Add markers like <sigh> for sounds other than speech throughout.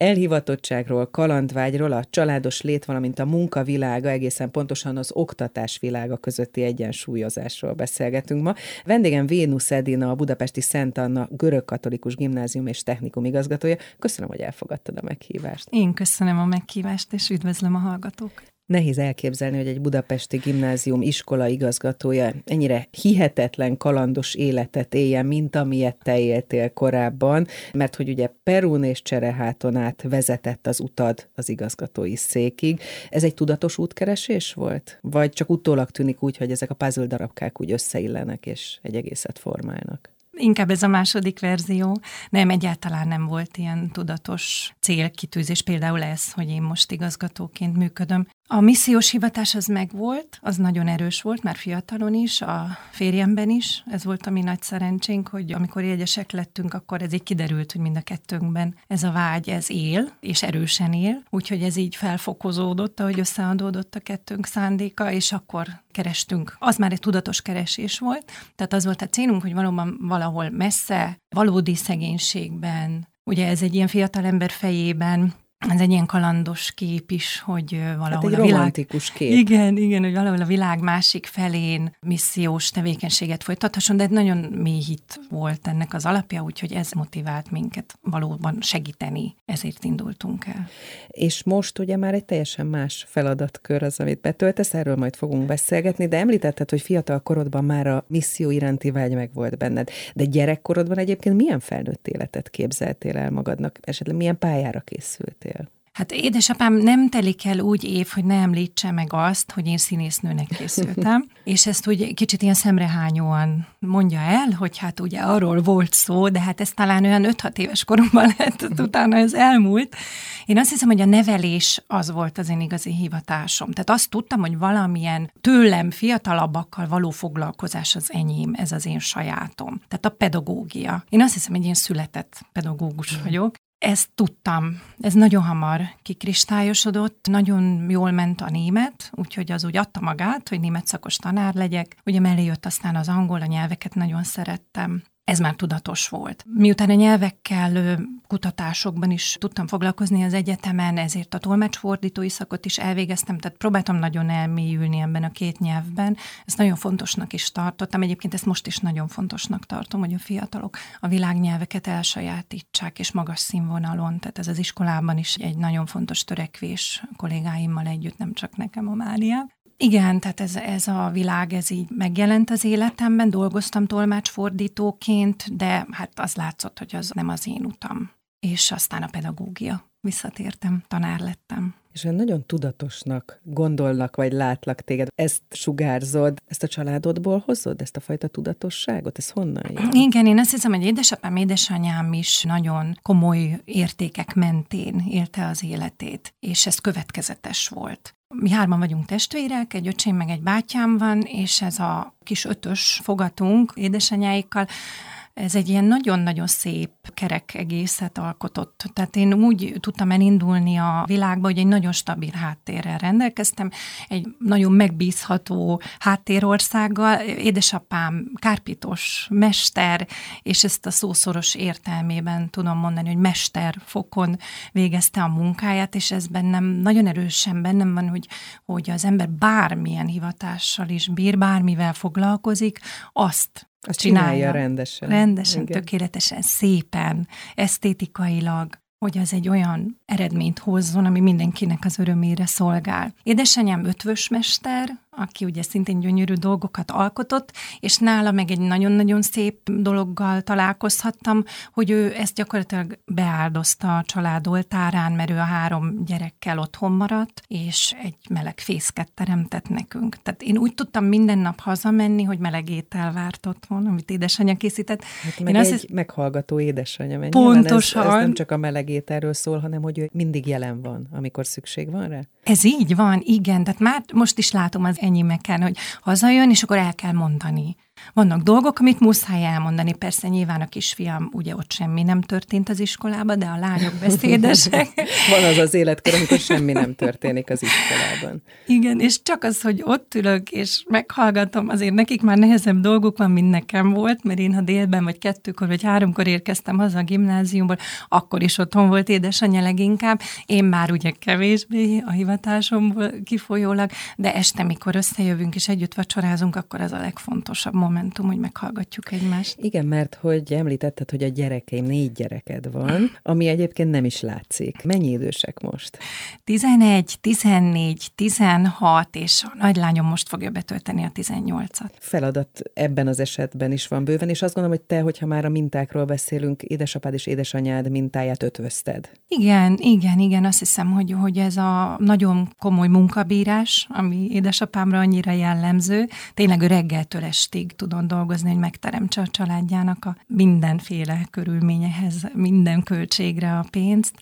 elhivatottságról, kalandvágyról, a családos lét, valamint a munkavilága, egészen pontosan az oktatás világa közötti egyensúlyozásról beszélgetünk ma. Vendégem Vénusz Edina, a Budapesti Szent Anna görög-katolikus gimnázium és technikum igazgatója. Köszönöm, hogy elfogadtad a meghívást. Én köszönöm a meghívást, és üdvözlöm a hallgatókat. Nehéz elképzelni, hogy egy budapesti gimnázium iskola igazgatója ennyire hihetetlen kalandos életet éljen, mint amilyet te éltél korábban, mert hogy ugye Perun és Csereháton át vezetett az utad az igazgatói székig. Ez egy tudatos útkeresés volt? Vagy csak utólag tűnik úgy, hogy ezek a puzzle darabkák úgy összeillenek és egy egészet formálnak? Inkább ez a második verzió. Nem, egyáltalán nem volt ilyen tudatos célkitűzés, például ez, hogy én most igazgatóként működöm. A missziós hivatás az megvolt, az nagyon erős volt, már fiatalon is, a férjemben is. Ez volt a mi nagy szerencsénk, hogy amikor jegyesek lettünk, akkor ez így kiderült, hogy mind a kettőnkben ez a vágy, ez él, és erősen él. Úgyhogy ez így felfokozódott, ahogy összeadódott a kettőnk szándéka, és akkor kerestünk. Az már egy tudatos keresés volt. Tehát az volt a célunk, hogy valóban valahol messze, valódi szegénységben, Ugye ez egy ilyen fiatalember fejében ez egy ilyen kalandos kép is, hogy valahol hát egy a világ... kép. Igen, igen, hogy valahol a világ másik felén missziós tevékenységet folytathasson, de nagyon mély hit volt ennek az alapja, úgyhogy ez motivált minket valóban segíteni, ezért indultunk el. És most ugye már egy teljesen más feladatkör az, amit betöltesz, erről majd fogunk beszélgetni, de említetted, hogy fiatal korodban már a misszió iránti vágy meg volt benned, de gyerekkorodban egyébként milyen felnőtt életet képzeltél el magadnak, esetleg milyen pályára készültél? Hát édesapám nem telik el úgy év, hogy ne említse meg azt, hogy én színésznőnek készültem, <laughs> és ezt úgy kicsit ilyen szemrehányóan mondja el, hogy hát ugye arról volt szó, de hát ez talán olyan 5-6 éves koromban <laughs> lett, utána ez elmúlt. Én azt hiszem, hogy a nevelés az volt az én igazi hivatásom. Tehát azt tudtam, hogy valamilyen tőlem fiatalabbakkal való foglalkozás az enyém, ez az én sajátom. Tehát a pedagógia. Én azt hiszem, hogy én született pedagógus vagyok, ezt tudtam. Ez nagyon hamar kikristályosodott, nagyon jól ment a német, úgyhogy az úgy adta magát, hogy német szakos tanár legyek. Ugye mellé jött aztán az angol, a nyelveket nagyon szerettem ez már tudatos volt. Miután a nyelvekkel kutatásokban is tudtam foglalkozni az egyetemen, ezért a tolmácsfordítói szakot is elvégeztem, tehát próbáltam nagyon elmélyülni ebben a két nyelvben. Ezt nagyon fontosnak is tartottam. Egyébként ezt most is nagyon fontosnak tartom, hogy a fiatalok a világnyelveket elsajátítsák, és magas színvonalon. Tehát ez az iskolában is egy nagyon fontos törekvés kollégáimmal együtt, nem csak nekem a Mária. Igen, tehát ez, ez a világ, ez így megjelent az életemben, dolgoztam tolmácsfordítóként, de hát az látszott, hogy az nem az én utam. És aztán a pedagógia. Visszatértem, tanár lettem. És olyan nagyon tudatosnak gondolnak, vagy látlak téged. Ezt sugárzod, ezt a családodból hozod, ezt a fajta tudatosságot? Ez honnan jön? Igen, én azt hiszem, hogy édesapám, édesanyám is nagyon komoly értékek mentén élte az életét, és ez következetes volt. Mi hárman vagyunk testvérek, egy öcsém meg egy bátyám van, és ez a kis ötös fogatunk édesanyáikkal ez egy ilyen nagyon-nagyon szép kerek egészet alkotott. Tehát én úgy tudtam elindulni a világba, hogy egy nagyon stabil háttérrel rendelkeztem, egy nagyon megbízható háttérországgal. Édesapám kárpitos mester, és ezt a szószoros értelmében tudom mondani, hogy mesterfokon végezte a munkáját, és ez bennem nagyon erősen bennem van, hogy, hogy az ember bármilyen hivatással is bír, bármivel foglalkozik, azt azt csinálja, csinálja rendesen. Rendesen, Igen. tökéletesen, szépen, esztétikailag, hogy az egy olyan eredményt hozzon, ami mindenkinek az örömére szolgál. Édesanyám ötvös mester, aki ugye szintén gyönyörű dolgokat alkotott, és nála meg egy nagyon-nagyon szép dologgal találkozhattam, hogy ő ezt gyakorlatilag beáldozta a család oltárán, mert ő a három gyerekkel otthon maradt, és egy meleg fészket teremtett nekünk. Tehát én úgy tudtam minden nap hazamenni, hogy meleg étel várt otthon, amit édesanyja készített. Hát meg én egy azt meghallgató édesanyja. Pontosan. Ez, ez nem csak a meleg ételről szól, hanem hogy ő mindig jelen van, amikor szükség van rá. Ez így van, igen. Tehát már most is látom az enyémeken, hogy hazajön, és akkor el kell mondani Vannak dolgok, amit muszáj elmondani. Persze nyilván a kisfiam, ugye ott semmi nem történt az iskolában, de a lányok beszédesek. <laughs> Van az az életkor, amikor semmi nem történik az iskolában. Igen, és csak az, hogy ott ülök és meghallgatom, azért nekik már nehezebb dolguk van, mint nekem volt, mert én ha délben vagy kettőkor vagy háromkor érkeztem haza a gimnáziumból, akkor is otthon volt édesanyja leginkább. Én már ugye kevésbé a hivatásomból kifolyólag, de este, mikor összejövünk és együtt vacsorázunk, akkor az a legfontosabb momentum, hogy meghallgatjuk egymást. Igen, mert hogy említetted, hogy a gyerekeim, négy gyereked van, ami egyébként nem is látszik. Mennyi idősek most? 11, 14, 16, és a nagylányom most fogja betölteni a 18-at. Feladat ebben az esetben is van bőven, és azt gondolom, hogy te, hogyha már a mintákról beszélünk, édesapád és édesanyád mintáját ötvözted. Igen, igen, igen, azt hiszem, hogy, hogy ez a nagyon komoly munkabírás, ami édesapámra annyira jellemző, tényleg reggeltől estig tudod dolgozni, hogy megteremtse a családjának a mindenféle körülményehez, minden költségre a pénzt.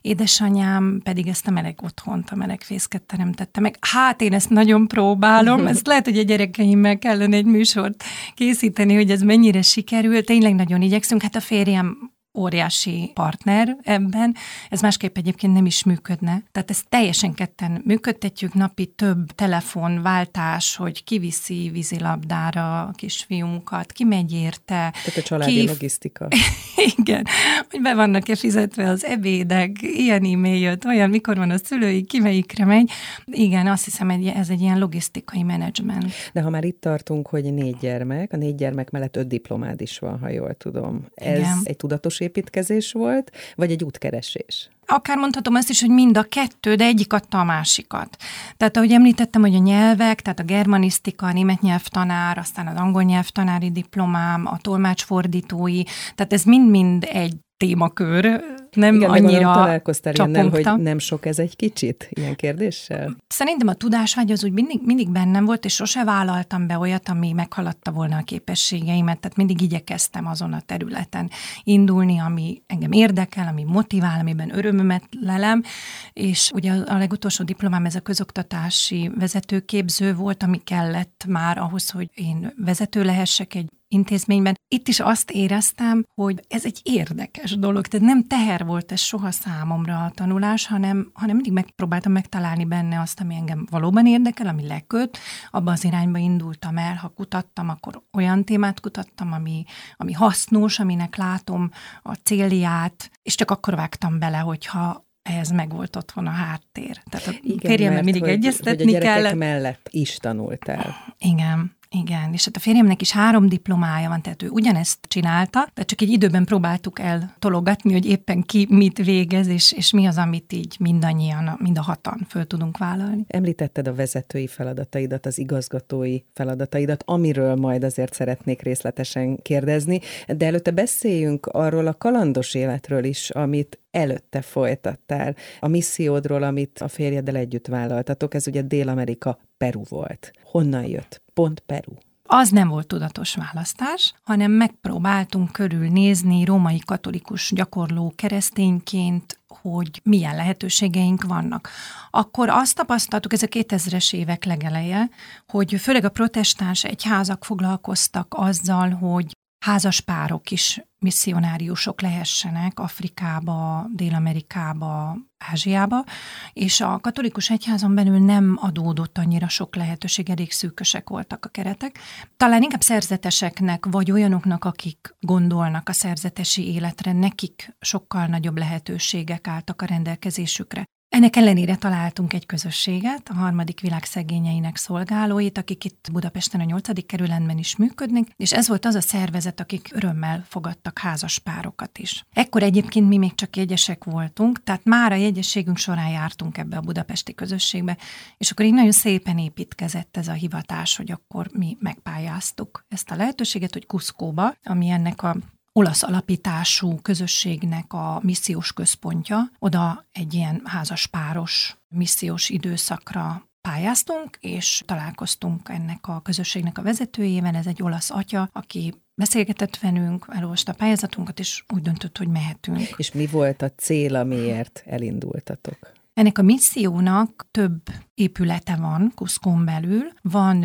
Édesanyám pedig ezt a meleg otthont, a meleg fészket teremtette meg. Hát én ezt nagyon próbálom, <laughs> ezt lehet, hogy a gyerekeimmel kellene egy műsort készíteni, hogy ez mennyire sikerül. Tényleg nagyon igyekszünk. Hát a férjem óriási partner ebben, ez másképp egyébként nem is működne. Tehát ezt teljesen ketten működtetjük, napi több telefonváltás, hogy kiviszi vízilabdára a kisfiunkat, ki megy érte. Tehát a családi ki... logisztika. <laughs> Igen, hogy be vannak-e fizetve az ebédek, ilyen e-mail jött, olyan, mikor van a szülői, ki melyikre megy. Igen, azt hiszem, ez egy ilyen logisztikai menedzsment. De ha már itt tartunk, hogy négy gyermek, a négy gyermek mellett öt diplomád is van, ha jól tudom. Ez Igen. egy tudatos építkezés volt, vagy egy útkeresés? Akár mondhatom azt is, hogy mind a kettő, de egyik adta a másikat. Tehát ahogy említettem, hogy a nyelvek, tehát a germanisztika, a német nyelvtanár, aztán az angol nyelvtanári diplomám, a tolmácsfordítói, tehát ez mind-mind egy témakör, nem Igen, annyira találkoztál ilyennel, hogy nem sok ez egy kicsit, ilyen kérdéssel? Szerintem a tudásvágy az úgy mindig, mindig bennem volt, és sose vállaltam be olyat, ami meghaladta volna a képességeimet, tehát mindig igyekeztem azon a területen indulni, ami engem érdekel, ami motivál, amiben örömömet lelem, és ugye a legutolsó diplomám ez a közoktatási vezetőképző volt, ami kellett már ahhoz, hogy én vezető lehessek egy intézményben. Itt is azt éreztem, hogy ez egy érdekes dolog, tehát nem teher volt ez soha számomra a tanulás, hanem, hanem mindig megpróbáltam megtalálni benne azt, ami engem valóban érdekel, ami leköt. Abba az irányba indultam el, ha kutattam, akkor olyan témát kutattam, ami, ami hasznos, aminek látom a célját, és csak akkor vágtam bele, hogyha ehhez meg volt otthon a háttér. Tehát a férjemmel mindig hogy, egyeztetni hogy a kellett. mellett is tanultál. Igen, igen, és hát a férjemnek is három diplomája van, tehát ő ugyanezt csinálta, de csak egy időben próbáltuk el tologatni, hogy éppen ki mit végez, és, és mi az, amit így mindannyian, mind a hatan föl tudunk vállalni. Említetted a vezetői feladataidat, az igazgatói feladataidat, amiről majd azért szeretnék részletesen kérdezni, de előtte beszéljünk arról a kalandos életről is, amit előtte folytattál. A missziódról, amit a férjeddel együtt vállaltatok, ez ugye Dél-Amerika, Peru volt. Honnan jött? Pont Peru. Az nem volt tudatos választás, hanem megpróbáltunk körülnézni római katolikus gyakorló keresztényként, hogy milyen lehetőségeink vannak. Akkor azt tapasztaltuk, ez a 2000-es évek legeleje, hogy főleg a protestáns egyházak foglalkoztak azzal, hogy házas párok is misszionáriusok lehessenek Afrikába, Dél-Amerikába, Ázsiába, és a katolikus egyházon belül nem adódott annyira sok lehetőség, elég szűkösek voltak a keretek. Talán inkább szerzeteseknek, vagy olyanoknak, akik gondolnak a szerzetesi életre, nekik sokkal nagyobb lehetőségek álltak a rendelkezésükre. Ennek ellenére találtunk egy közösséget, a harmadik világ szegényeinek szolgálóit, akik itt Budapesten a nyolcadik kerületben is működnek, és ez volt az a szervezet, akik örömmel fogadtak házas párokat is. Ekkor egyébként mi még csak jegyesek voltunk, tehát már a jegyességünk során jártunk ebbe a budapesti közösségbe, és akkor így nagyon szépen építkezett ez a hivatás, hogy akkor mi megpályáztuk ezt a lehetőséget, hogy Kuszkóba, ami ennek a olasz alapítású közösségnek a missziós központja. Oda egy ilyen házaspáros missziós időszakra pályáztunk, és találkoztunk ennek a közösségnek a vezetőjével, ez egy olasz atya, aki beszélgetett velünk, elolvasta a pályázatunkat, és úgy döntött, hogy mehetünk. És mi volt a cél, amiért elindultatok? Ennek a missziónak több épülete van Kuszkón belül. Van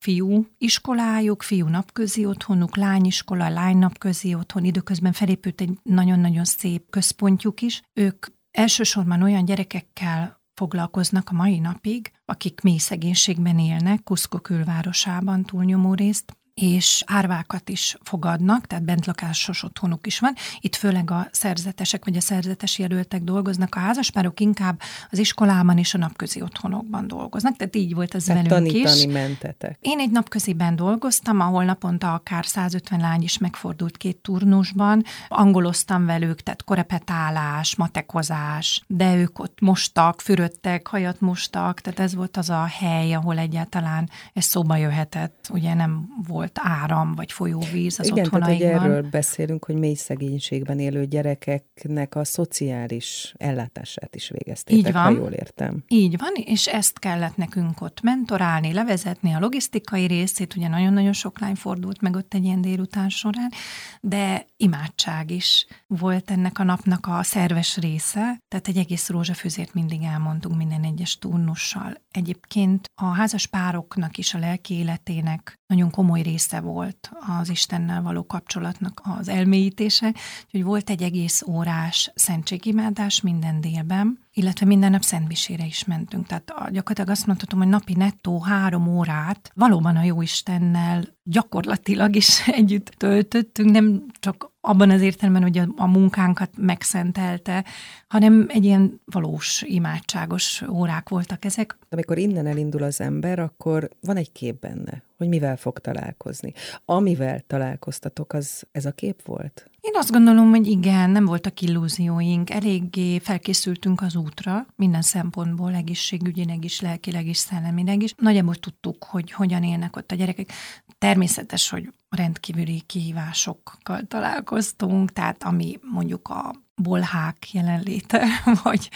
fiú iskolájuk, fiú napközi otthonuk, lányiskola, lány napközi otthon, időközben felépült egy nagyon-nagyon szép központjuk is. Ők elsősorban olyan gyerekekkel foglalkoznak a mai napig, akik mély szegénységben élnek, Kuszko külvárosában túlnyomó részt, és árvákat is fogadnak, tehát bentlakásos otthonuk is van. Itt főleg a szerzetesek vagy a szerzetes jelöltek dolgoznak, a házaspárok inkább az iskolában és a napközi otthonokban dolgoznak, tehát így volt ez tehát velünk tanítani is. mentetek. Én egy napköziben dolgoztam, ahol naponta akár 150 lány is megfordult két turnusban, angoloztam velük, tehát korepetálás, matekozás, de ők ott mostak, fürödtek, hajat mostak, tehát ez volt az a hely, ahol egyáltalán ez szóba jöhetett, ugye nem volt volt áram vagy folyóvíz az Igen, tehát hogy erről beszélünk, hogy mély szegénységben élő gyerekeknek a szociális ellátását is végeztétek, Így van. ha jól értem. Így van, és ezt kellett nekünk ott mentorálni, levezetni a logisztikai részét, ugye nagyon-nagyon sok lány fordult meg ott egy ilyen délután során, de imádság is volt ennek a napnak a szerves része, tehát egy egész rózsafőzért mindig elmondtunk minden egyes turnussal. Egyébként a házas pároknak is a lelki életének nagyon komoly része volt az Istennel való kapcsolatnak az elmélyítése, úgyhogy volt egy egész órás szentségimádás minden délben, illetve minden nap szentmisére is mentünk. Tehát gyakorlatilag azt mondhatom, hogy napi nettó három órát valóban a Jóistennel gyakorlatilag is <laughs> együtt töltöttünk, nem csak abban az értelemben, hogy a, a munkánkat megszentelte, hanem egy ilyen valós, imádságos órák voltak ezek. Amikor innen elindul az ember, akkor van egy kép benne, hogy mivel fog találkozni. Amivel találkoztatok, az ez a kép volt? Én azt gondolom, hogy igen, nem voltak illúzióink, eléggé felkészültünk az útra, minden szempontból, egészségügyileg is, lelkileg is, szellemileg is. Nagyjából tudtuk, hogy hogyan élnek ott a gyerekek. Természetes, hogy rendkívüli kihívásokkal találkoztunk, tehát ami mondjuk a bolhák jelenléte, <laughs> vagy,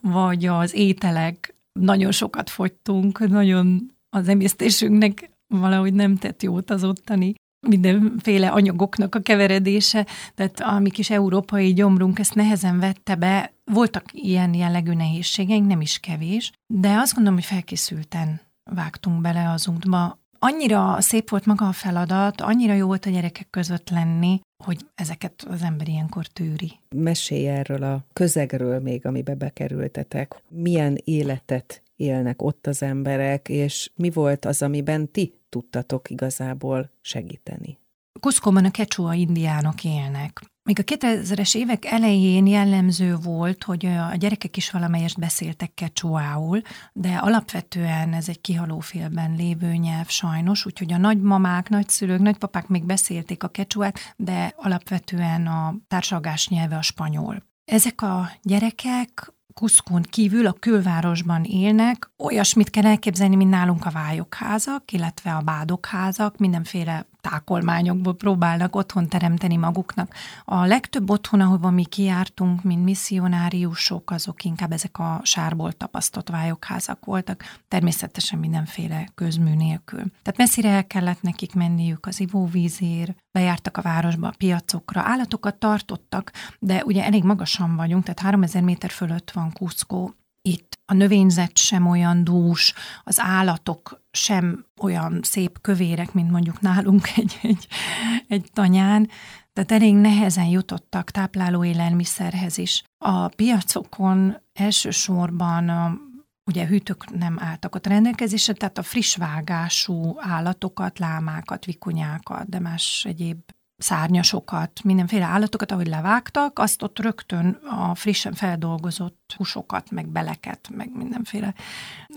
vagy az ételek, nagyon sokat fogytunk, nagyon az emésztésünknek valahogy nem tett jót az ottani mindenféle anyagoknak a keveredése, tehát a mi kis európai gyomrunk ezt nehezen vette be. Voltak ilyen jellegű nehézségeink, nem is kevés, de azt gondolom, hogy felkészülten vágtunk bele az útba. Annyira szép volt maga a feladat, annyira jó volt a gyerekek között lenni, hogy ezeket az ember ilyenkor tűri. Mesélj erről a közegről még, amibe bekerültetek. Milyen életet élnek ott az emberek, és mi volt az, amiben ti tudtatok igazából segíteni? Kuszkóban a kecsua indiánok élnek. Még a 2000-es évek elején jellemző volt, hogy a gyerekek is valamelyest beszéltek kecsuául, de alapvetően ez egy kihalófélben lévő nyelv sajnos, úgyhogy a nagymamák, nagyszülők, nagypapák még beszélték a kecsuát, de alapvetően a társalgás nyelve a spanyol. Ezek a gyerekek Kuszkón kívül a külvárosban élnek, olyasmit kell elképzelni, mint nálunk a vályokházak, illetve a bádokházak, mindenféle tákolmányokból próbálnak otthon teremteni maguknak. A legtöbb otthon, ahova mi kijártunk, mint misszionáriusok, azok inkább ezek a sárból tapasztott vályokházak voltak, természetesen mindenféle közmű nélkül. Tehát messzire el kellett nekik menniük az ivóvízért, bejártak a városba, a piacokra, állatokat tartottak, de ugye elég magasan vagyunk, tehát 3000 méter fölött van Kuszkó, itt a növényzet sem olyan dús, az állatok sem olyan szép kövérek, mint mondjuk nálunk <laughs> egy, egy, egy tanyán, tehát elég nehezen jutottak tápláló élelmiszerhez is. A piacokon elsősorban ugye hűtők nem álltak ott rendelkezésre, tehát a friss vágású állatokat, lámákat, vikonyákat, de más egyéb szárnyasokat, mindenféle állatokat, ahogy levágtak, azt ott rögtön a frissen feldolgozott húsokat, meg beleket, meg mindenféle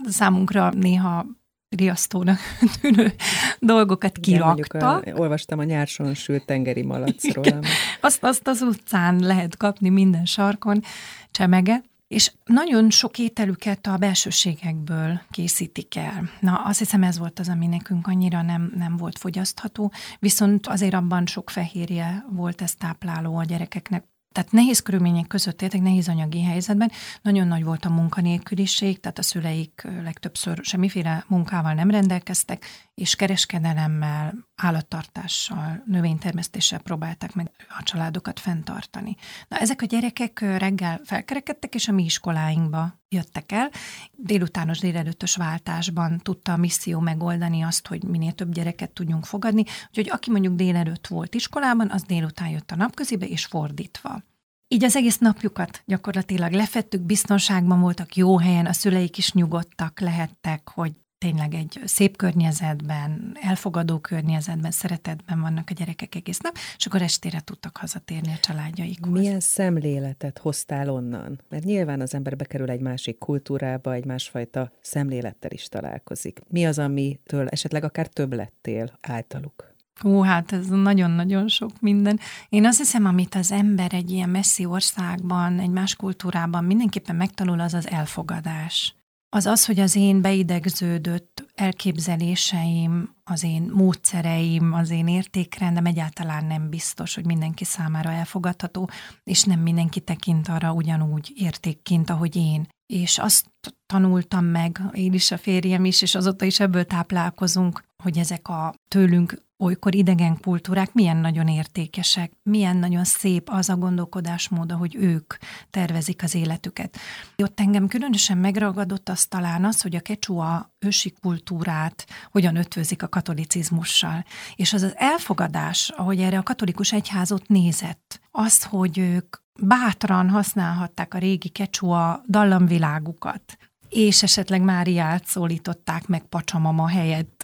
számunkra néha riasztónak <laughs> tűnő dolgokat kiraktak. Igen, a, olvastam a nyárson sült tengeri malacról. azt, azt az utcán lehet kapni minden sarkon, csemege. És nagyon sok ételüket a belsőségekből készítik el. Na, azt hiszem ez volt az, ami nekünk annyira nem, nem volt fogyasztható, viszont azért abban sok fehérje volt ez tápláló a gyerekeknek. Tehát nehéz körülmények között éltek, nehéz anyagi helyzetben, nagyon nagy volt a munkanélküliség, tehát a szüleik legtöbbször semmiféle munkával nem rendelkeztek, és kereskedelemmel, állattartással, növénytermesztéssel próbálták meg a családokat fenntartani. Na, ezek a gyerekek reggel felkerekedtek, és a mi iskoláinkba jöttek el. Délutános, délelőttös váltásban tudta a misszió megoldani azt, hogy minél több gyereket tudjunk fogadni. Úgyhogy aki mondjuk délelőtt volt iskolában, az délután jött a napközibe, és fordítva. Így az egész napjukat gyakorlatilag lefettük, biztonságban voltak, jó helyen, a szüleik is nyugodtak lehettek, hogy tényleg egy szép környezetben, elfogadó környezetben, szeretetben vannak a gyerekek egész nap, és akkor estére tudtak hazatérni a családjaikhoz. Milyen szemléletet hoztál onnan? Mert nyilván az ember bekerül egy másik kultúrába, egy másfajta szemlélettel is találkozik. Mi az, amitől esetleg akár több lettél általuk? Ó, hát ez nagyon-nagyon sok minden. Én azt hiszem, amit az ember egy ilyen messzi országban, egy más kultúrában mindenképpen megtanul, az az elfogadás az az, hogy az én beidegződött elképzeléseim, az én módszereim, az én értékrendem egyáltalán nem biztos, hogy mindenki számára elfogadható, és nem mindenki tekint arra ugyanúgy értékként, ahogy én. És azt tanultam meg, én is, a férjem is, és azóta is ebből táplálkozunk, hogy ezek a tőlünk olykor idegen kultúrák milyen nagyon értékesek, milyen nagyon szép az a gondolkodásmód, hogy ők tervezik az életüket. Ott engem különösen megragadott az talán az, hogy a kecsua ősi kultúrát hogyan ötvözik a katolicizmussal. És az az elfogadás, ahogy erre a katolikus egyházot nézett, az, hogy ők bátran használhatták a régi kecsua dallamvilágukat, és esetleg Máriát szólították meg pacsamama helyett,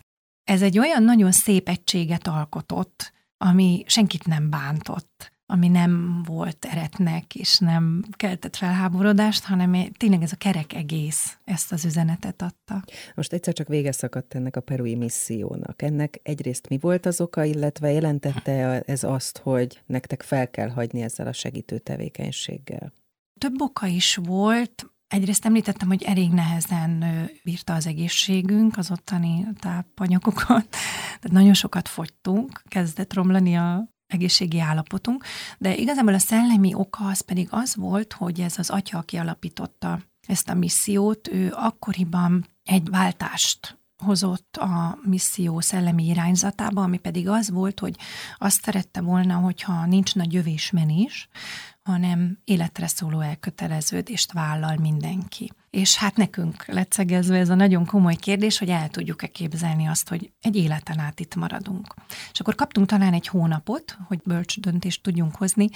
ez egy olyan nagyon szép egységet alkotott, ami senkit nem bántott, ami nem volt eretnek, és nem keltett felháborodást, hanem tényleg ez a kerek egész ezt az üzenetet adta. Most egyszer csak vége szakadt ennek a perui missziónak. Ennek egyrészt mi volt az oka, illetve jelentette ez azt, hogy nektek fel kell hagyni ezzel a segítő tevékenységgel? Több oka is volt. Egyrészt említettem, hogy elég nehezen bírta az egészségünk, az ottani tápanyagokat, tehát nagyon sokat fogytunk, kezdett romlani a egészségi állapotunk, de igazából a szellemi oka az pedig az volt, hogy ez az atya, aki alapította ezt a missziót, ő akkoriban egy váltást hozott a misszió szellemi irányzatába, ami pedig az volt, hogy azt szerette volna, hogyha nincs nagy jövésmenés, hanem életre szóló elköteleződést vállal mindenki. És hát nekünk lecegezve ez a nagyon komoly kérdés, hogy el tudjuk-e képzelni azt, hogy egy életen át itt maradunk. És akkor kaptunk talán egy hónapot, hogy bölcs döntést tudjunk hozni,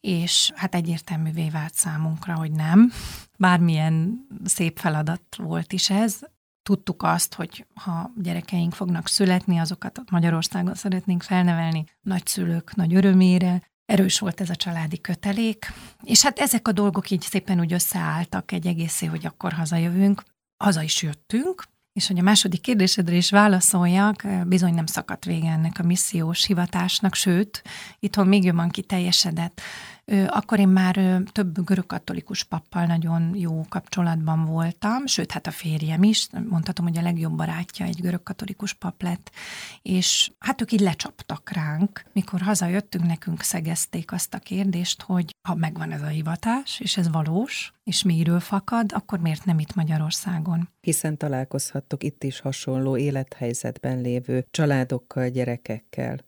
és hát egyértelművé vált számunkra, hogy nem. Bármilyen szép feladat volt is ez, tudtuk azt, hogy ha gyerekeink fognak születni, azokat Magyarországon szeretnénk felnevelni nagyszülők nagy örömére, erős volt ez a családi kötelék, és hát ezek a dolgok így szépen úgy összeálltak egy egészé, hogy akkor hazajövünk. Haza is jöttünk, és hogy a második kérdésedre is válaszoljak, bizony nem szakadt vége ennek a missziós hivatásnak, sőt, itthon még jobban kiteljesedett. Akkor én már több görögkatolikus pappal nagyon jó kapcsolatban voltam, sőt, hát a férjem is, mondhatom, hogy a legjobb barátja egy görögkatolikus pap lett, és hát ők így lecsaptak ránk, mikor hazajöttünk, nekünk szegezték azt a kérdést, hogy ha megvan ez a hivatás, és ez valós, és miről fakad, akkor miért nem itt Magyarországon? Hiszen találkozhattok itt is hasonló élethelyzetben lévő családokkal, gyerekekkel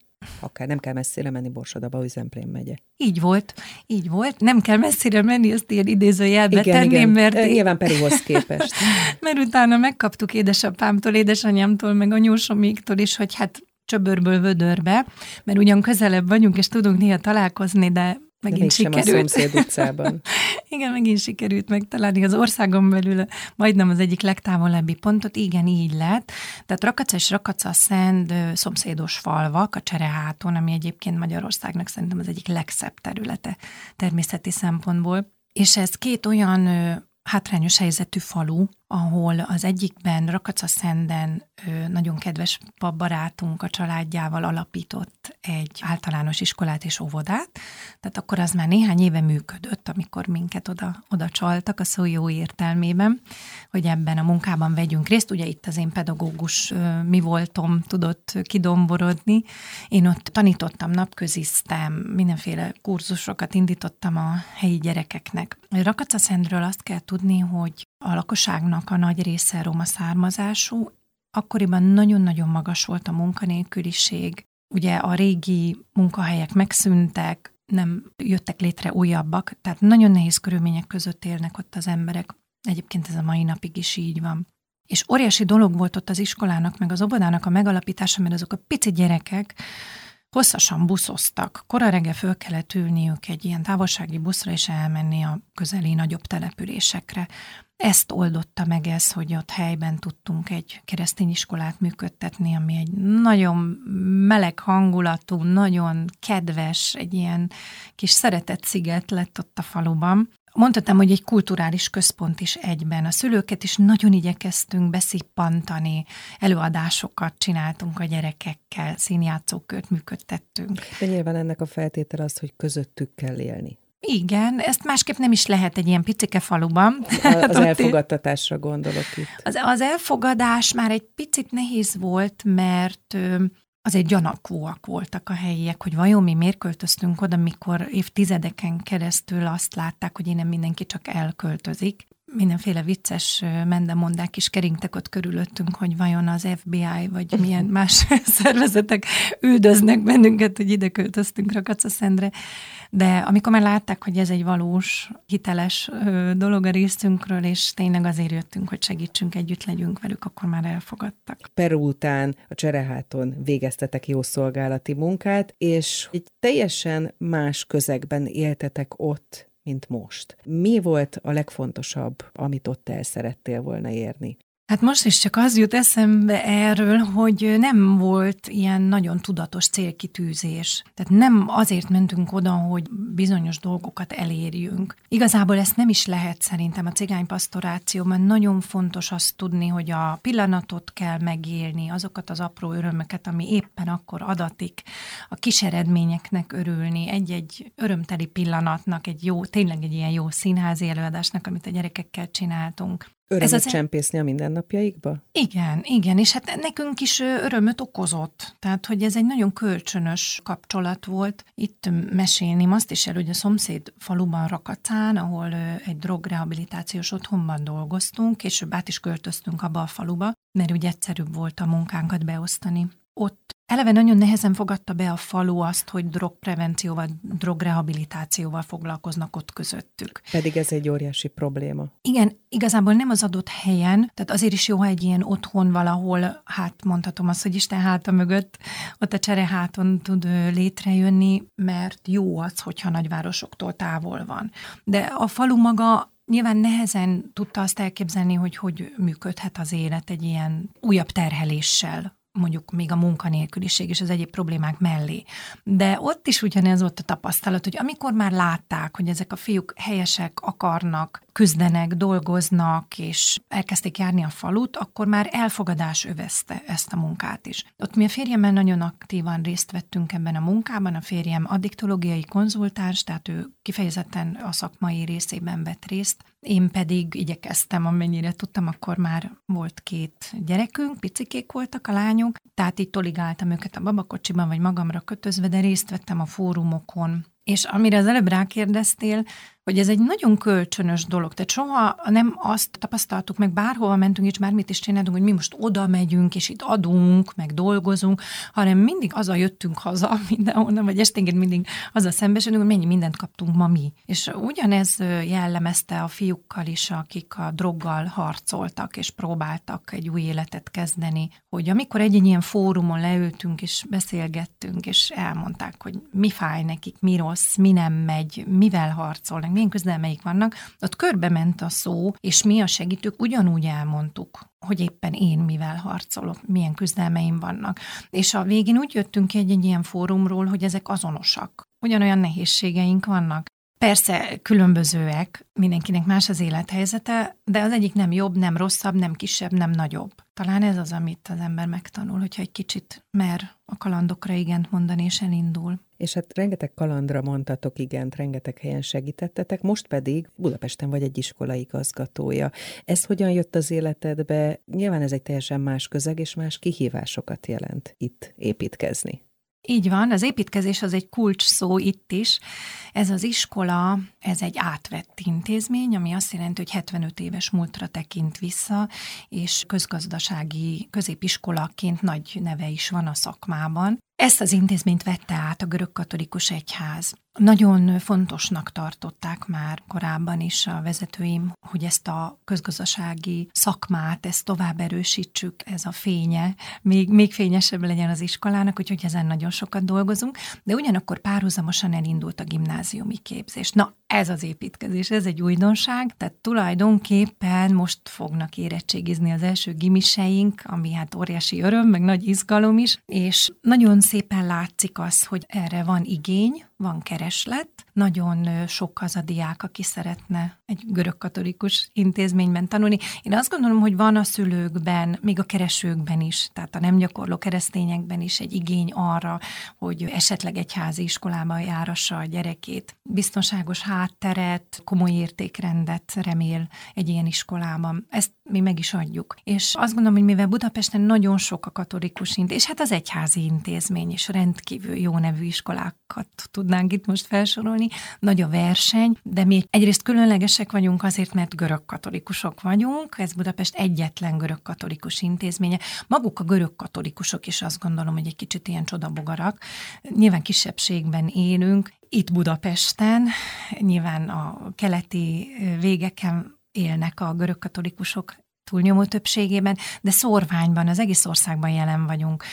akár nem kell messzire menni Borsodaba, Zemplén megye. Így volt, így volt. Nem kell messzire menni, ezt ilyen idézőjelbe igen, tenném, igen. mert... Én... Nyilván Perihoz képest. <laughs> mert utána megkaptuk édesapámtól, édesanyámtól, meg anyósoméktól is, hogy hát csöbörből vödörbe, mert ugyan közelebb vagyunk, és tudunk néha találkozni, de megint sikerült. a szomszéd utcában. <laughs> igen, megint sikerült megtalálni az országon belül majdnem az egyik legtávolabbi pontot. Igen, így lett. Tehát Rakaca és Rakaca Szend szomszédos falvak a Csereháton, ami egyébként Magyarországnak szerintem az egyik legszebb területe természeti szempontból. És ez két olyan hátrányos helyzetű falu, ahol az egyikben Rakaca Szenden nagyon kedves barátunk a családjával alapított egy általános iskolát és óvodát, tehát akkor az már néhány éve működött, amikor minket oda, oda csaltak a szó jó értelmében, hogy ebben a munkában vegyünk részt. Ugye itt az én pedagógus mi voltom tudott kidomborodni. Én ott tanítottam, napköziztem, mindenféle kurzusokat indítottam a helyi gyerekeknek. Rakaca Szentről azt kell tudni, hogy a lakosságnak a nagy része roma származású, akkoriban nagyon-nagyon magas volt a munkanélküliség, ugye a régi munkahelyek megszűntek, nem jöttek létre újabbak, tehát nagyon nehéz körülmények között élnek ott az emberek. Egyébként ez a mai napig is így van. És óriási dolog volt ott az iskolának, meg az óvodának a megalapítása, mert azok a pici gyerekek hosszasan buszoztak. Kora reggel föl kellett ülniük egy ilyen távolsági buszra, és elmenni a közeli nagyobb településekre. Ezt oldotta meg ez, hogy ott helyben tudtunk egy keresztény iskolát működtetni, ami egy nagyon meleg hangulatú, nagyon kedves, egy ilyen kis szeretett sziget lett ott a faluban. Mondhatom, hogy egy kulturális központ is egyben. A szülőket is nagyon igyekeztünk beszippantani, előadásokat csináltunk a gyerekekkel, színjátszókört működtettünk. De nyilván ennek a feltétel az, hogy közöttük kell élni. Igen, ezt másképp nem is lehet egy ilyen picike faluban. <laughs> Az elfogadtatásra gondolok itt. Az, az elfogadás már egy picit nehéz volt, mert azért gyanakvóak voltak a helyiek, hogy vajon mi miért költöztünk oda, mikor évtizedeken keresztül azt látták, hogy innen mindenki csak elköltözik. Mindenféle vicces mendemondák is keringtek ott körülöttünk, hogy vajon az FBI vagy milyen más <laughs> szervezetek üldöznek bennünket, hogy ide költöztünk Rakacaszendre. De amikor már látták, hogy ez egy valós, hiteles dolog a részünkről, és tényleg azért jöttünk, hogy segítsünk, együtt legyünk velük, akkor már elfogadtak. Peru után a Csereháton végeztetek jó szolgálati munkát, és egy teljesen más közegben éltetek ott, mint most. Mi volt a legfontosabb, amit ott el szerettél volna érni? Hát most is csak az jut eszembe erről, hogy nem volt ilyen nagyon tudatos célkitűzés. Tehát nem azért mentünk oda, hogy bizonyos dolgokat elérjünk. Igazából ezt nem is lehet szerintem a cigánypastorációban. Nagyon fontos azt tudni, hogy a pillanatot kell megélni, azokat az apró örömöket, ami éppen akkor adatik, a kis eredményeknek örülni, egy-egy örömteli pillanatnak, egy jó, tényleg egy ilyen jó színházi előadásnak, amit a gyerekekkel csináltunk. Örömöt Ez az... csempészni a mindennapjaikba? Igen, igen, és hát nekünk is örömöt okozott. Tehát, hogy ez egy nagyon kölcsönös kapcsolat volt. Itt mesélném azt is el, hogy a szomszéd faluban Rakacán, ahol egy drogrehabilitációs otthonban dolgoztunk, később át is költöztünk abba a faluba, mert úgy egyszerűbb volt a munkánkat beosztani. Ott Eleve nagyon nehezen fogadta be a falu azt, hogy drogprevencióval, drogrehabilitációval foglalkoznak ott közöttük. Pedig ez egy óriási probléma. Igen, igazából nem az adott helyen, tehát azért is jó, ha egy ilyen otthon valahol, hát mondhatom azt, hogy Isten háta mögött, ott a csereháton tud létrejönni, mert jó az, hogyha nagyvárosoktól távol van. De a falu maga Nyilván nehezen tudta azt elképzelni, hogy hogy működhet az élet egy ilyen újabb terheléssel, mondjuk még a munkanélküliség és az egyéb problémák mellé. De ott is ugyanez volt a tapasztalat, hogy amikor már látták, hogy ezek a fiúk helyesek, akarnak, küzdenek, dolgoznak, és elkezdték járni a falut, akkor már elfogadás övezte ezt a munkát is. Ott mi a férjemmel nagyon aktívan részt vettünk ebben a munkában, a férjem addiktológiai konzultáns, tehát ő kifejezetten a szakmai részében vett részt, én pedig igyekeztem, amennyire tudtam, akkor már volt két gyerekünk, picikék voltak a lányok, tehát itt toligáltam őket a babakocsiban, vagy magamra kötözve, de részt vettem a fórumokon, és amire az előbb rákérdeztél, hogy ez egy nagyon kölcsönös dolog. Tehát soha nem azt tapasztaltuk meg, bárhova mentünk, és bármit is csinálunk, hogy mi most oda megyünk, és itt adunk, meg dolgozunk, hanem mindig azzal jöttünk haza <laughs> mindenhonnan, vagy esténként mindig azzal szembesülünk, hogy mennyi mindent kaptunk ma mi. És ugyanez jellemezte a fiúkkal is, akik a droggal harcoltak, és próbáltak egy új életet kezdeni, hogy amikor egy, egy ilyen fórumon leültünk, és beszélgettünk, és elmondták, hogy mi fáj nekik, mi rossz, mi nem megy, mivel harcolnak, milyen küzdelmeik vannak, ott körbe ment a szó, és mi a segítők ugyanúgy elmondtuk, hogy éppen én mivel harcolok, milyen küzdelmeim vannak. És a végén úgy jöttünk ki egy, egy ilyen fórumról, hogy ezek azonosak. Ugyanolyan nehézségeink vannak. Persze különbözőek, mindenkinek más az élethelyzete, de az egyik nem jobb, nem rosszabb, nem kisebb, nem nagyobb. Talán ez az, amit az ember megtanul, hogyha egy kicsit mer a kalandokra igent mondani, és elindul. És hát rengeteg kalandra mondtatok igent, rengeteg helyen segítettetek, most pedig Budapesten vagy egy iskola igazgatója. Ez hogyan jött az életedbe? Nyilván ez egy teljesen más közeg, és más kihívásokat jelent itt építkezni. Így van, az építkezés az egy kulcs szó itt is. Ez az iskola, ez egy átvett intézmény, ami azt jelenti, hogy 75 éves múltra tekint vissza, és közgazdasági középiskolaként nagy neve is van a szakmában. Ezt az intézményt vette át a görög katolikus egyház. Nagyon fontosnak tartották már korábban is a vezetőim, hogy ezt a közgazdasági szakmát, ezt tovább erősítsük, ez a fénye, még, még fényesebb legyen az iskolának, úgyhogy ezen nagyon sokat dolgozunk, de ugyanakkor párhuzamosan elindult a gimnáziumi képzés. Na, ez az építkezés, ez egy újdonság, tehát tulajdonképpen most fognak érettségizni az első gimiseink, ami hát óriási öröm, meg nagy izgalom is, és nagyon szépen látszik az, hogy erre van igény, van kereslet, nagyon sok az a diák, aki szeretne egy görögkatolikus intézményben tanulni. Én azt gondolom, hogy van a szülőkben, még a keresőkben is, tehát a nem gyakorló keresztényekben is egy igény arra, hogy esetleg egy házi iskolába járassa a gyerekét. Biztonságos hátteret, komoly értékrendet remél egy ilyen iskolában. Ezt mi meg is adjuk. És azt gondolom, hogy mivel Budapesten nagyon sok a katolikus intézmény, és hát az egyházi intézmény is rendkívül jó nevű iskolákat tudnánk itt most felsorolni, nagy a verseny, de mi egyrészt különlegesek vagyunk azért, mert görög katolikusok vagyunk, ez Budapest egyetlen görög katolikus intézménye. Maguk a görög katolikusok is azt gondolom, hogy egy kicsit ilyen csodabogarak. Nyilván kisebbségben élünk, itt Budapesten, nyilván a keleti végeken élnek a görög katolikusok túlnyomó többségében, de szorványban, az egész országban jelen vagyunk.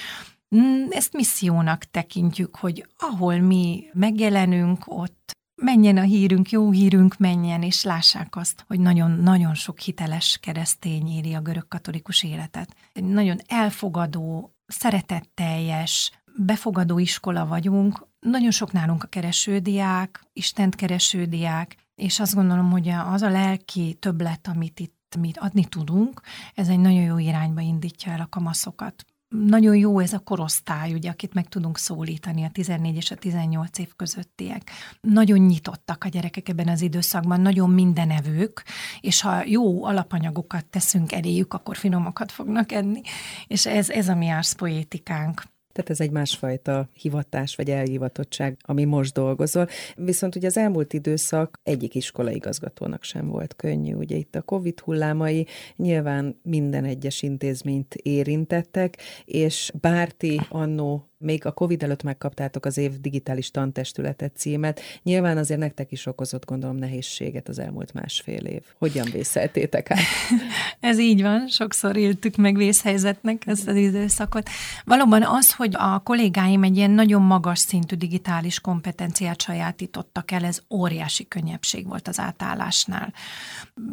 Mm, ezt missziónak tekintjük, hogy ahol mi megjelenünk, ott menjen a hírünk, jó hírünk menjen, és lássák azt, hogy nagyon-nagyon sok hiteles keresztény éri a görög katolikus életet. Egy nagyon elfogadó, szeretetteljes, befogadó iskola vagyunk, nagyon sok nálunk a keresődiák, Istent keresődiák, és azt gondolom, hogy az a lelki többlet, amit itt mit adni tudunk, ez egy nagyon jó irányba indítja el a kamaszokat. Nagyon jó ez a korosztály, ugye, akit meg tudunk szólítani, a 14 és a 18 év közöttiek. Nagyon nyitottak a gyerekek ebben az időszakban, nagyon mindenevők, és ha jó alapanyagokat teszünk eléjük, akkor finomakat fognak enni, és ez, ez a mi árszpoétikánk. Tehát ez egy másfajta hivatás vagy elhivatottság, ami most dolgozol. Viszont ugye az elmúlt időszak egyik iskola igazgatónak sem volt könnyű. Ugye itt a Covid hullámai nyilván minden egyes intézményt érintettek, és Bárti annó még a Covid előtt megkaptátok az év digitális tantestületet címet. Nyilván azért nektek is okozott, gondolom, nehézséget az elmúlt másfél év. Hogyan vészeltétek át? <laughs> Ez így van, sokszor éltük meg vészhelyzetnek ezt az időszakot. Valóban az, hogy a kollégáim egy ilyen nagyon magas szintű digitális kompetenciát sajátítottak el, ez óriási könnyebbség volt az átállásnál.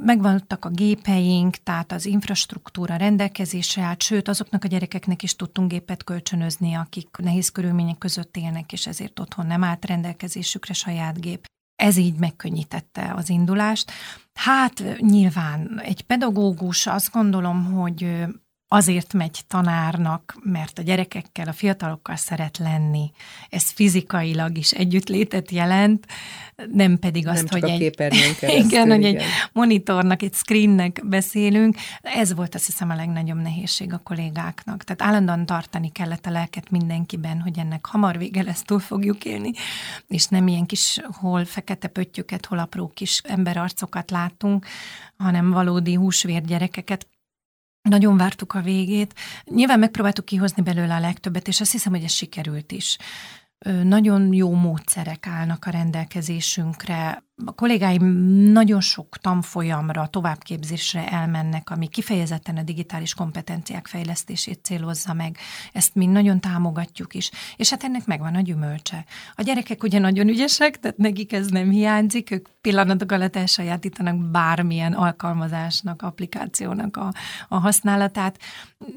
Megvannak a gépeink, tehát az infrastruktúra rendelkezésre állt, sőt, azoknak a gyerekeknek is tudtunk gépet kölcsönözni, akik nehéz körülmények között élnek, és ezért otthon nem állt rendelkezésükre saját gép. Ez így megkönnyítette az indulást. Hát nyilván egy pedagógus azt gondolom, hogy azért megy tanárnak, mert a gyerekekkel, a fiatalokkal szeret lenni. Ez fizikailag is együttlétet jelent, nem pedig azt, nem <laughs> hogy egy, igen, hogy egy monitornak, egy screennek beszélünk. Ez volt azt hiszem a legnagyobb nehézség a kollégáknak. Tehát állandóan tartani kellett a lelket mindenkiben, hogy ennek hamar vége lesz, túl fogjuk élni, és nem ilyen kis hol fekete pöttyöket, hol apró kis emberarcokat látunk, hanem valódi húsvér gyerekeket, nagyon vártuk a végét. Nyilván megpróbáltuk kihozni belőle a legtöbbet, és azt hiszem, hogy ez sikerült is. Nagyon jó módszerek állnak a rendelkezésünkre. A kollégáim nagyon sok tanfolyamra, továbbképzésre elmennek, ami kifejezetten a digitális kompetenciák fejlesztését célozza meg. Ezt mi nagyon támogatjuk is. És hát ennek megvan a gyümölcse. A gyerekek ugye nagyon ügyesek, tehát nekik ez nem hiányzik, ők pillanatok alatt elsajátítanak bármilyen alkalmazásnak, applikációnak a, a használatát.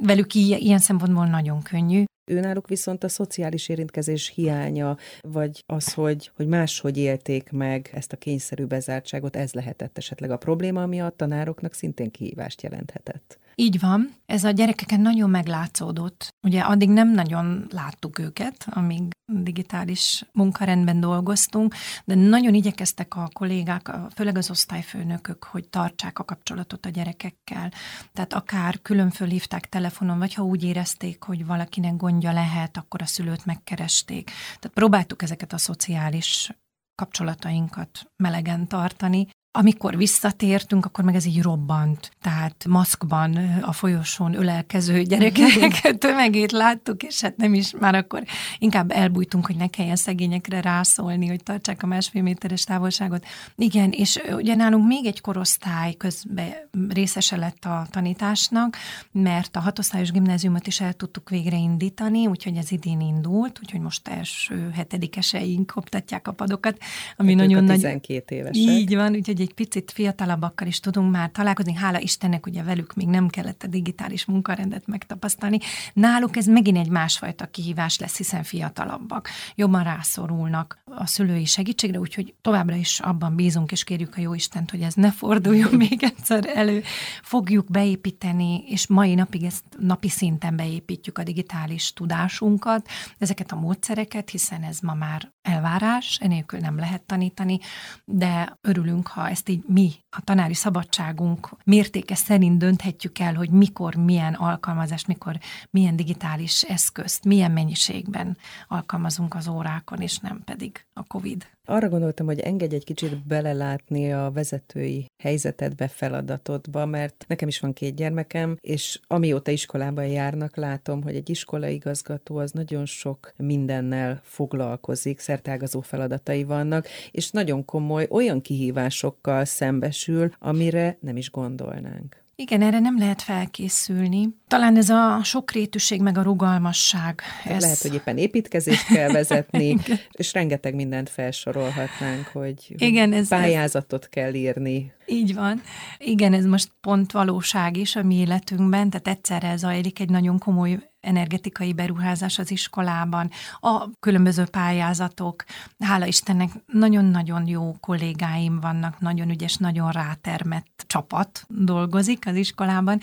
Velük ilyen szempontból nagyon könnyű. Őnáluk viszont a szociális érintkezés hiánya, vagy az, hogy, hogy máshogy élték meg ezt a kényszerű bezártságot, ez lehetett esetleg a probléma, ami a tanároknak szintén kihívást jelenthetett. Így van, ez a gyerekeken nagyon meglátszódott. Ugye addig nem nagyon láttuk őket, amíg digitális munkarendben dolgoztunk, de nagyon igyekeztek a kollégák, főleg az osztályfőnökök, hogy tartsák a kapcsolatot a gyerekekkel. Tehát akár külön fölhívták telefonon, vagy ha úgy érezték, hogy valakinek gondja lehet, akkor a szülőt megkeresték. Tehát próbáltuk ezeket a szociális kapcsolatainkat melegen tartani. Amikor visszatértünk, akkor meg ez így robbant. Tehát maszkban a folyosón ölelkező <laughs> gyerekek <laughs> tömegét láttuk, és hát nem is, már akkor inkább elbújtunk, hogy ne kelljen szegényekre rászólni, hogy tartsák a másfél méteres távolságot. Igen, és ugye nálunk még egy korosztály közben részese lett a tanításnak, mert a hatosztályos gimnáziumot is el tudtuk végre indítani, úgyhogy ez idén indult, úgyhogy most első hetedikeseink koptatják a padokat, ami hát nagyon nagy... 12 évesek. Így van, úgyhogy egy picit fiatalabbakkal is tudunk már találkozni. Hála Istennek, ugye velük még nem kellett a digitális munkarendet megtapasztalni. Náluk ez megint egy másfajta kihívás lesz, hiszen fiatalabbak. Jobban rászorulnak a szülői segítségre, úgyhogy továbbra is abban bízunk, és kérjük a jó Istent, hogy ez ne forduljon <laughs> még egyszer elő. Fogjuk beépíteni, és mai napig ezt napi szinten beépítjük a digitális tudásunkat, ezeket a módszereket, hiszen ez ma már elvárás, enélkül nem lehet tanítani, de örülünk, ha ezt így mi, a tanári szabadságunk mértéke szerint dönthetjük el, hogy mikor, milyen alkalmazást, mikor, milyen digitális eszközt, milyen mennyiségben alkalmazunk az órákon, és nem pedig a COVID. Arra gondoltam, hogy engedj egy kicsit belelátni a vezetői helyzetedbe, feladatodba, mert nekem is van két gyermekem, és amióta iskolában járnak, látom, hogy egy iskolaigazgató az nagyon sok mindennel foglalkozik, szertágazó feladatai vannak, és nagyon komoly olyan kihívásokkal szembesül, amire nem is gondolnánk. Igen, erre nem lehet felkészülni. Talán ez a sokrétűség, meg a rugalmasság. Ez... Lehet, hogy éppen építkezést kell vezetni, <laughs> és rengeteg mindent felsorolhatnánk, hogy Igen, ez, pályázatot ez... kell írni. Így van. Igen, ez most pont valóság is a mi életünkben, tehát egyszerre zajlik egy nagyon komoly energetikai beruházás az iskolában, a különböző pályázatok. Hála Istennek nagyon-nagyon jó kollégáim vannak, nagyon ügyes, nagyon rátermett csapat dolgozik az iskolában,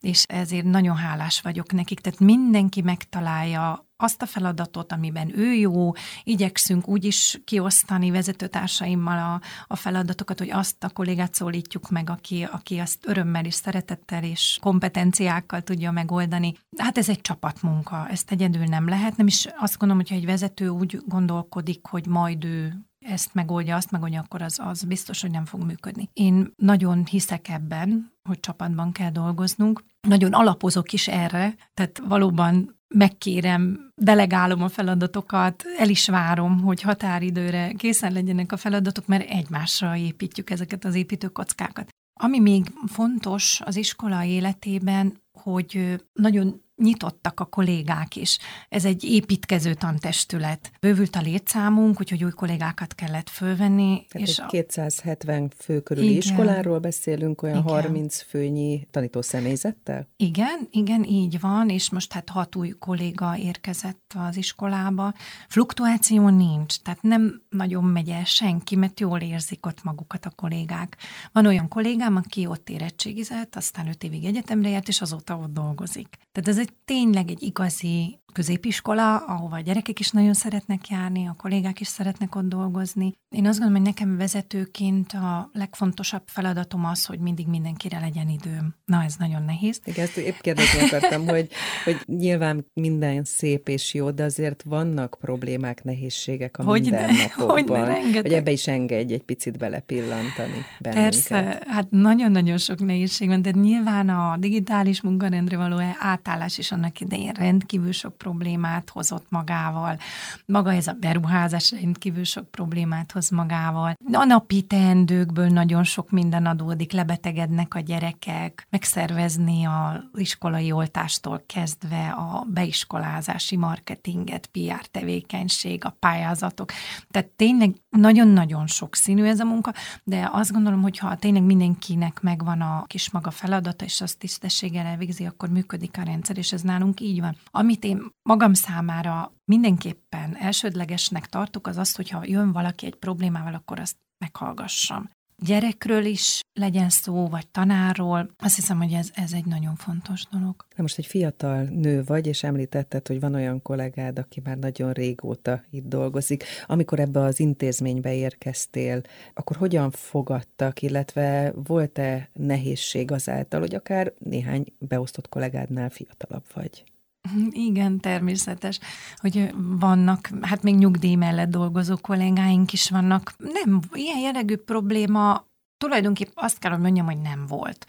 és ezért nagyon hálás vagyok nekik. Tehát mindenki megtalálja azt a feladatot, amiben ő jó, igyekszünk úgy is kiosztani vezetőtársaimmal a, a feladatokat, hogy azt a kollégát szólítjuk meg, aki, aki azt örömmel és szeretettel és kompetenciákkal tudja megoldani. Hát ez egy csapatmunka, ezt egyedül nem lehet. Nem is azt gondolom, hogyha egy vezető úgy gondolkodik, hogy majd ő ezt megoldja, azt megoldja, akkor az, az biztos, hogy nem fog működni. Én nagyon hiszek ebben, hogy csapatban kell dolgoznunk. Nagyon alapozok is erre, tehát valóban megkérem, delegálom a feladatokat, el is várom, hogy határidőre készen legyenek a feladatok, mert egymásra építjük ezeket az építőkockákat. Ami még fontos az iskola életében, hogy nagyon nyitottak a kollégák is. Ez egy építkező tantestület. Bővült a létszámunk, úgyhogy új kollégákat kellett fölvenni. Tehát és egy 270 fő körüli igen, iskoláról beszélünk, olyan igen. 30 főnyi tanító személyzettel? Igen, igen, így van, és most hát hat új kolléga érkezett az iskolába. Fluktuáció nincs, tehát nem nagyon megy el senki, mert jól érzik ott magukat a kollégák. Van olyan kollégám, aki ott érettségizett, aztán öt évig egyetemre járt, és azóta ott dolgozik. Tehát ez egy tényleg egy igazi középiskola, ahova a gyerekek is nagyon szeretnek járni, a kollégák is szeretnek ott dolgozni. Én azt gondolom, hogy nekem vezetőként a legfontosabb feladatom az, hogy mindig mindenkire legyen időm. Na, ez nagyon nehéz. Igen, ezt épp kérdezni akartam, hogy, hogy nyilván minden szép és jó, de azért vannak problémák, nehézségek a hogy mindennapokban. Ne, hogy, hogy ebbe is engedj egy picit belepillantani bennünket. Persze, hát nagyon-nagyon sok nehézség van, de nyilván a digitális munkarendre való átállás is annak idején rendkívül sok problémát hozott magával. Maga ez a beruházás rendkívül sok problémát hoz magával. A napi teendőkből nagyon sok minden adódik, lebetegednek a gyerekek, megszervezni a iskolai oltástól kezdve a beiskolázási marketinget, PR tevékenység, a pályázatok. Tehát tényleg nagyon-nagyon sok színű ez a munka, de azt gondolom, hogy ha tényleg mindenkinek megvan a kis maga feladata, és azt tisztességgel elvégzi, akkor működik a rendszer, és ez nálunk így van. Amit én magam számára mindenképpen elsődlegesnek tartok, az az, hogyha jön valaki egy problémával, akkor azt meghallgassam gyerekről is legyen szó, vagy tanárról. Azt hiszem, hogy ez, ez egy nagyon fontos dolog. Na most egy fiatal nő vagy, és említetted, hogy van olyan kollégád, aki már nagyon régóta itt dolgozik. Amikor ebbe az intézménybe érkeztél, akkor hogyan fogadtak, illetve volt-e nehézség azáltal, hogy akár néhány beosztott kollégádnál fiatalabb vagy? Igen, természetes, hogy vannak, hát még nyugdíj mellett dolgozó kollégáink is vannak. Nem, ilyen jellegű probléma tulajdonképpen azt kell, hogy mondjam, hogy nem volt.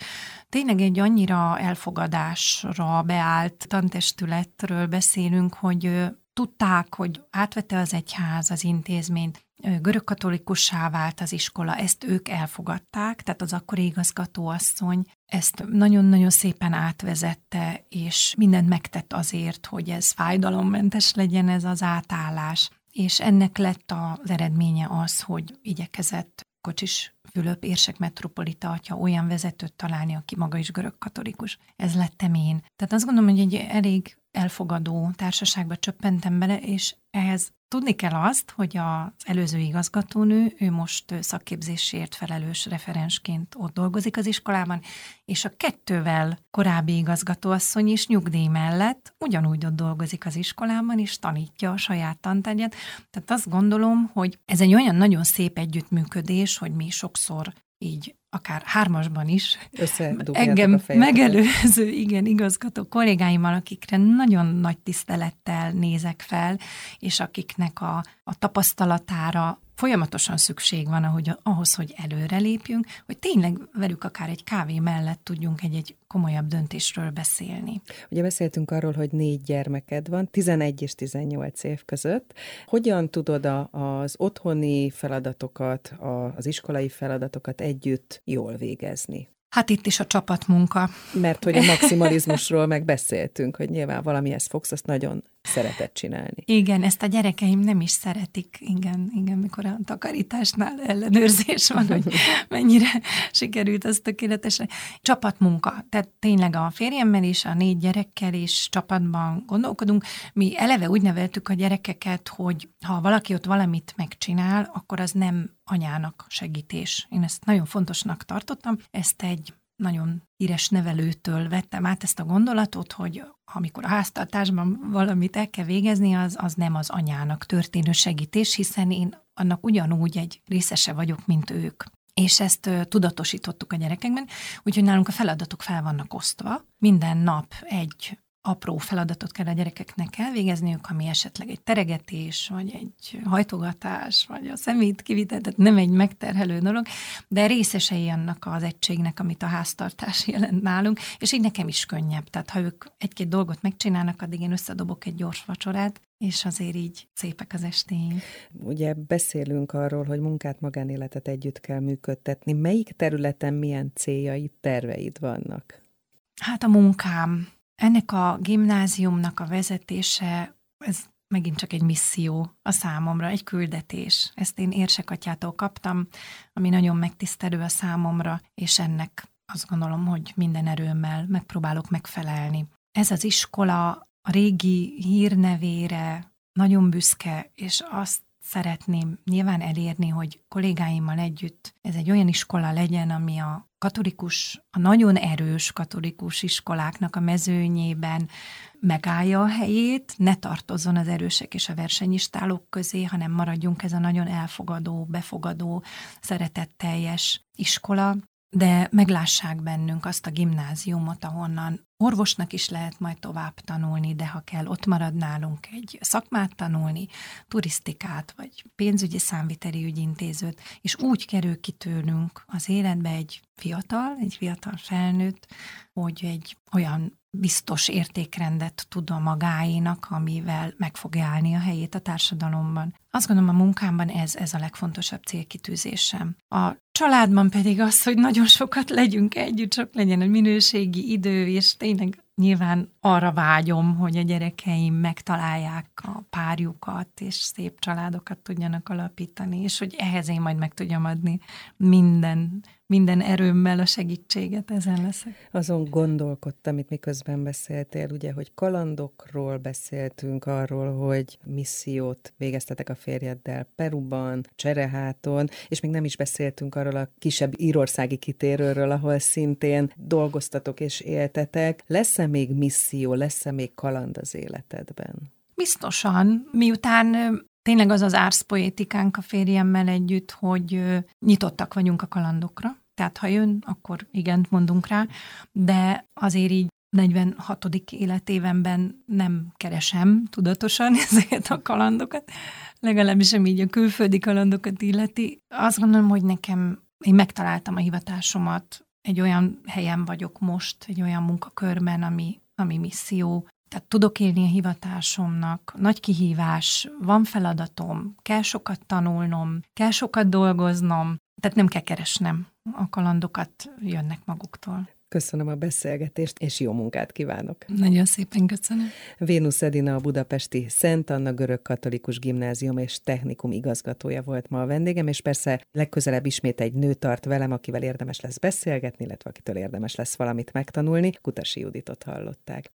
Tényleg egy annyira elfogadásra beállt tantestületről beszélünk, hogy tudták, hogy átvette az egyház az intézményt, görögkatolikussá vált az iskola, ezt ők elfogadták, tehát az akkori igazgatóasszony ezt nagyon-nagyon szépen átvezette, és mindent megtett azért, hogy ez fájdalommentes legyen ez az átállás. És ennek lett az eredménye az, hogy igyekezett Kocsis Fülöp érsek metropolita atya olyan vezetőt találni, aki maga is görög. Ez lettem én. Tehát azt gondolom, hogy egy elég elfogadó társaságba csöppentem bele, és ehhez Tudni kell azt, hogy az előző igazgatónő, ő most szakképzésért felelős referensként ott dolgozik az iskolában, és a kettővel korábbi igazgatóasszony is nyugdíj mellett ugyanúgy ott dolgozik az iskolában, és tanítja a saját tantárgyat. Tehát azt gondolom, hogy ez egy olyan nagyon szép együttműködés, hogy mi sokszor így akár hármasban is, engem megelőző, igen, igazgató kollégáimmal, akikre nagyon nagy tisztelettel nézek fel, és akiknek a, a tapasztalatára folyamatosan szükség van ahogy, ahhoz, hogy előre lépjünk, hogy tényleg velük akár egy kávé mellett tudjunk egy-egy komolyabb döntésről beszélni. Ugye beszéltünk arról, hogy négy gyermeked van, 11 és 18 év között. Hogyan tudod a, az otthoni feladatokat, az iskolai feladatokat együtt jól végezni? Hát itt is a csapatmunka. Mert hogy a maximalizmusról megbeszéltünk, hogy nyilván valamihez fogsz, azt nagyon szeretett csinálni. Igen, ezt a gyerekeim nem is szeretik, igen, igen, mikor a takarításnál ellenőrzés van, hogy <laughs> mennyire sikerült az tökéletesen. Csapatmunka, tehát tényleg a férjemmel is, a négy gyerekkel is csapatban gondolkodunk. Mi eleve úgy neveltük a gyerekeket, hogy ha valaki ott valamit megcsinál, akkor az nem anyának segítés. Én ezt nagyon fontosnak tartottam. Ezt egy nagyon híres nevelőtől vettem át ezt a gondolatot, hogy amikor a háztartásban valamit el kell végezni, az, az nem az anyának történő segítés, hiszen én annak ugyanúgy egy részese vagyok, mint ők. És ezt tudatosítottuk a gyerekekben, úgyhogy nálunk a feladatok fel vannak osztva. Minden nap egy apró feladatot kell a gyerekeknek elvégezniük, ami esetleg egy teregetés, vagy egy hajtogatás, vagy a szemét kivitel, tehát nem egy megterhelő dolog, de részesei annak az egységnek, amit a háztartás <laughs> jelent nálunk, és így nekem is könnyebb. Tehát ha ők egy-két dolgot megcsinálnak, addig én összedobok egy gyors vacsorát, és azért így szépek az estéink. Ugye beszélünk arról, hogy munkát, magánéletet együtt kell működtetni. Melyik területen milyen céljaid, terveid vannak? Hát a munkám, ennek a gimnáziumnak a vezetése, ez megint csak egy misszió a számomra, egy küldetés. Ezt én érsekatyától kaptam, ami nagyon megtisztelő a számomra, és ennek azt gondolom, hogy minden erőmmel megpróbálok megfelelni. Ez az iskola a régi hírnevére nagyon büszke, és azt szeretném nyilván elérni, hogy kollégáimmal együtt ez egy olyan iskola legyen, ami a katolikus, a nagyon erős katolikus iskoláknak a mezőnyében megállja a helyét, ne tartozzon az erősek és a versenyistálók közé, hanem maradjunk ez a nagyon elfogadó, befogadó, szeretetteljes iskola, de meglássák bennünk azt a gimnáziumot, ahonnan orvosnak is lehet majd tovább tanulni, de ha kell, ott marad nálunk egy szakmát tanulni, turisztikát, vagy pénzügyi számviteli ügyintézőt, és úgy kerül ki tőlünk az életbe egy fiatal, egy fiatal felnőtt, hogy egy olyan biztos értékrendet tud a magáénak, amivel meg fogja állni a helyét a társadalomban. Azt gondolom, a munkámban ez, ez a legfontosabb célkitűzésem. A családban pedig az, hogy nagyon sokat legyünk együtt, csak legyen a minőségi idő, és tényleg I think. Nyilván arra vágyom, hogy a gyerekeim megtalálják a párjukat, és szép családokat tudjanak alapítani, és hogy ehhez én majd meg tudjam adni minden minden erőmmel a segítséget ezen leszek. Azon gondolkodtam, itt miközben beszéltél, ugye, hogy kalandokról beszéltünk, arról, hogy missziót végeztetek a férjeddel Peruban, Csereháton, és még nem is beszéltünk arról a kisebb írországi kitérőről, ahol szintén dolgoztatok és éltetek. Lesz-e még misszió, lesz-e még kaland az életedben? Biztosan, miután tényleg az az árszpoétikánk a férjemmel együtt, hogy nyitottak vagyunk a kalandokra. Tehát ha jön, akkor igent mondunk rá, de azért így 46. életévenben nem keresem tudatosan <laughs> ezeket a kalandokat, legalábbis sem így a külföldi kalandokat illeti. Azt gondolom, hogy nekem én megtaláltam a hivatásomat, egy olyan helyen vagyok most, egy olyan munkakörben, ami, ami misszió, tehát tudok élni a hivatásomnak, nagy kihívás, van feladatom, kell sokat tanulnom, kell sokat dolgoznom, tehát nem kell keresnem, a kalandokat jönnek maguktól. Köszönöm a beszélgetést, és jó munkát kívánok. Nagyon szépen köszönöm. Vénusz Edina a budapesti Szent Anna Görög Katolikus Gimnázium és Technikum igazgatója volt ma a vendégem, és persze legközelebb ismét egy nő tart velem, akivel érdemes lesz beszélgetni, illetve akitől érdemes lesz valamit megtanulni. Kutasi Juditot hallották.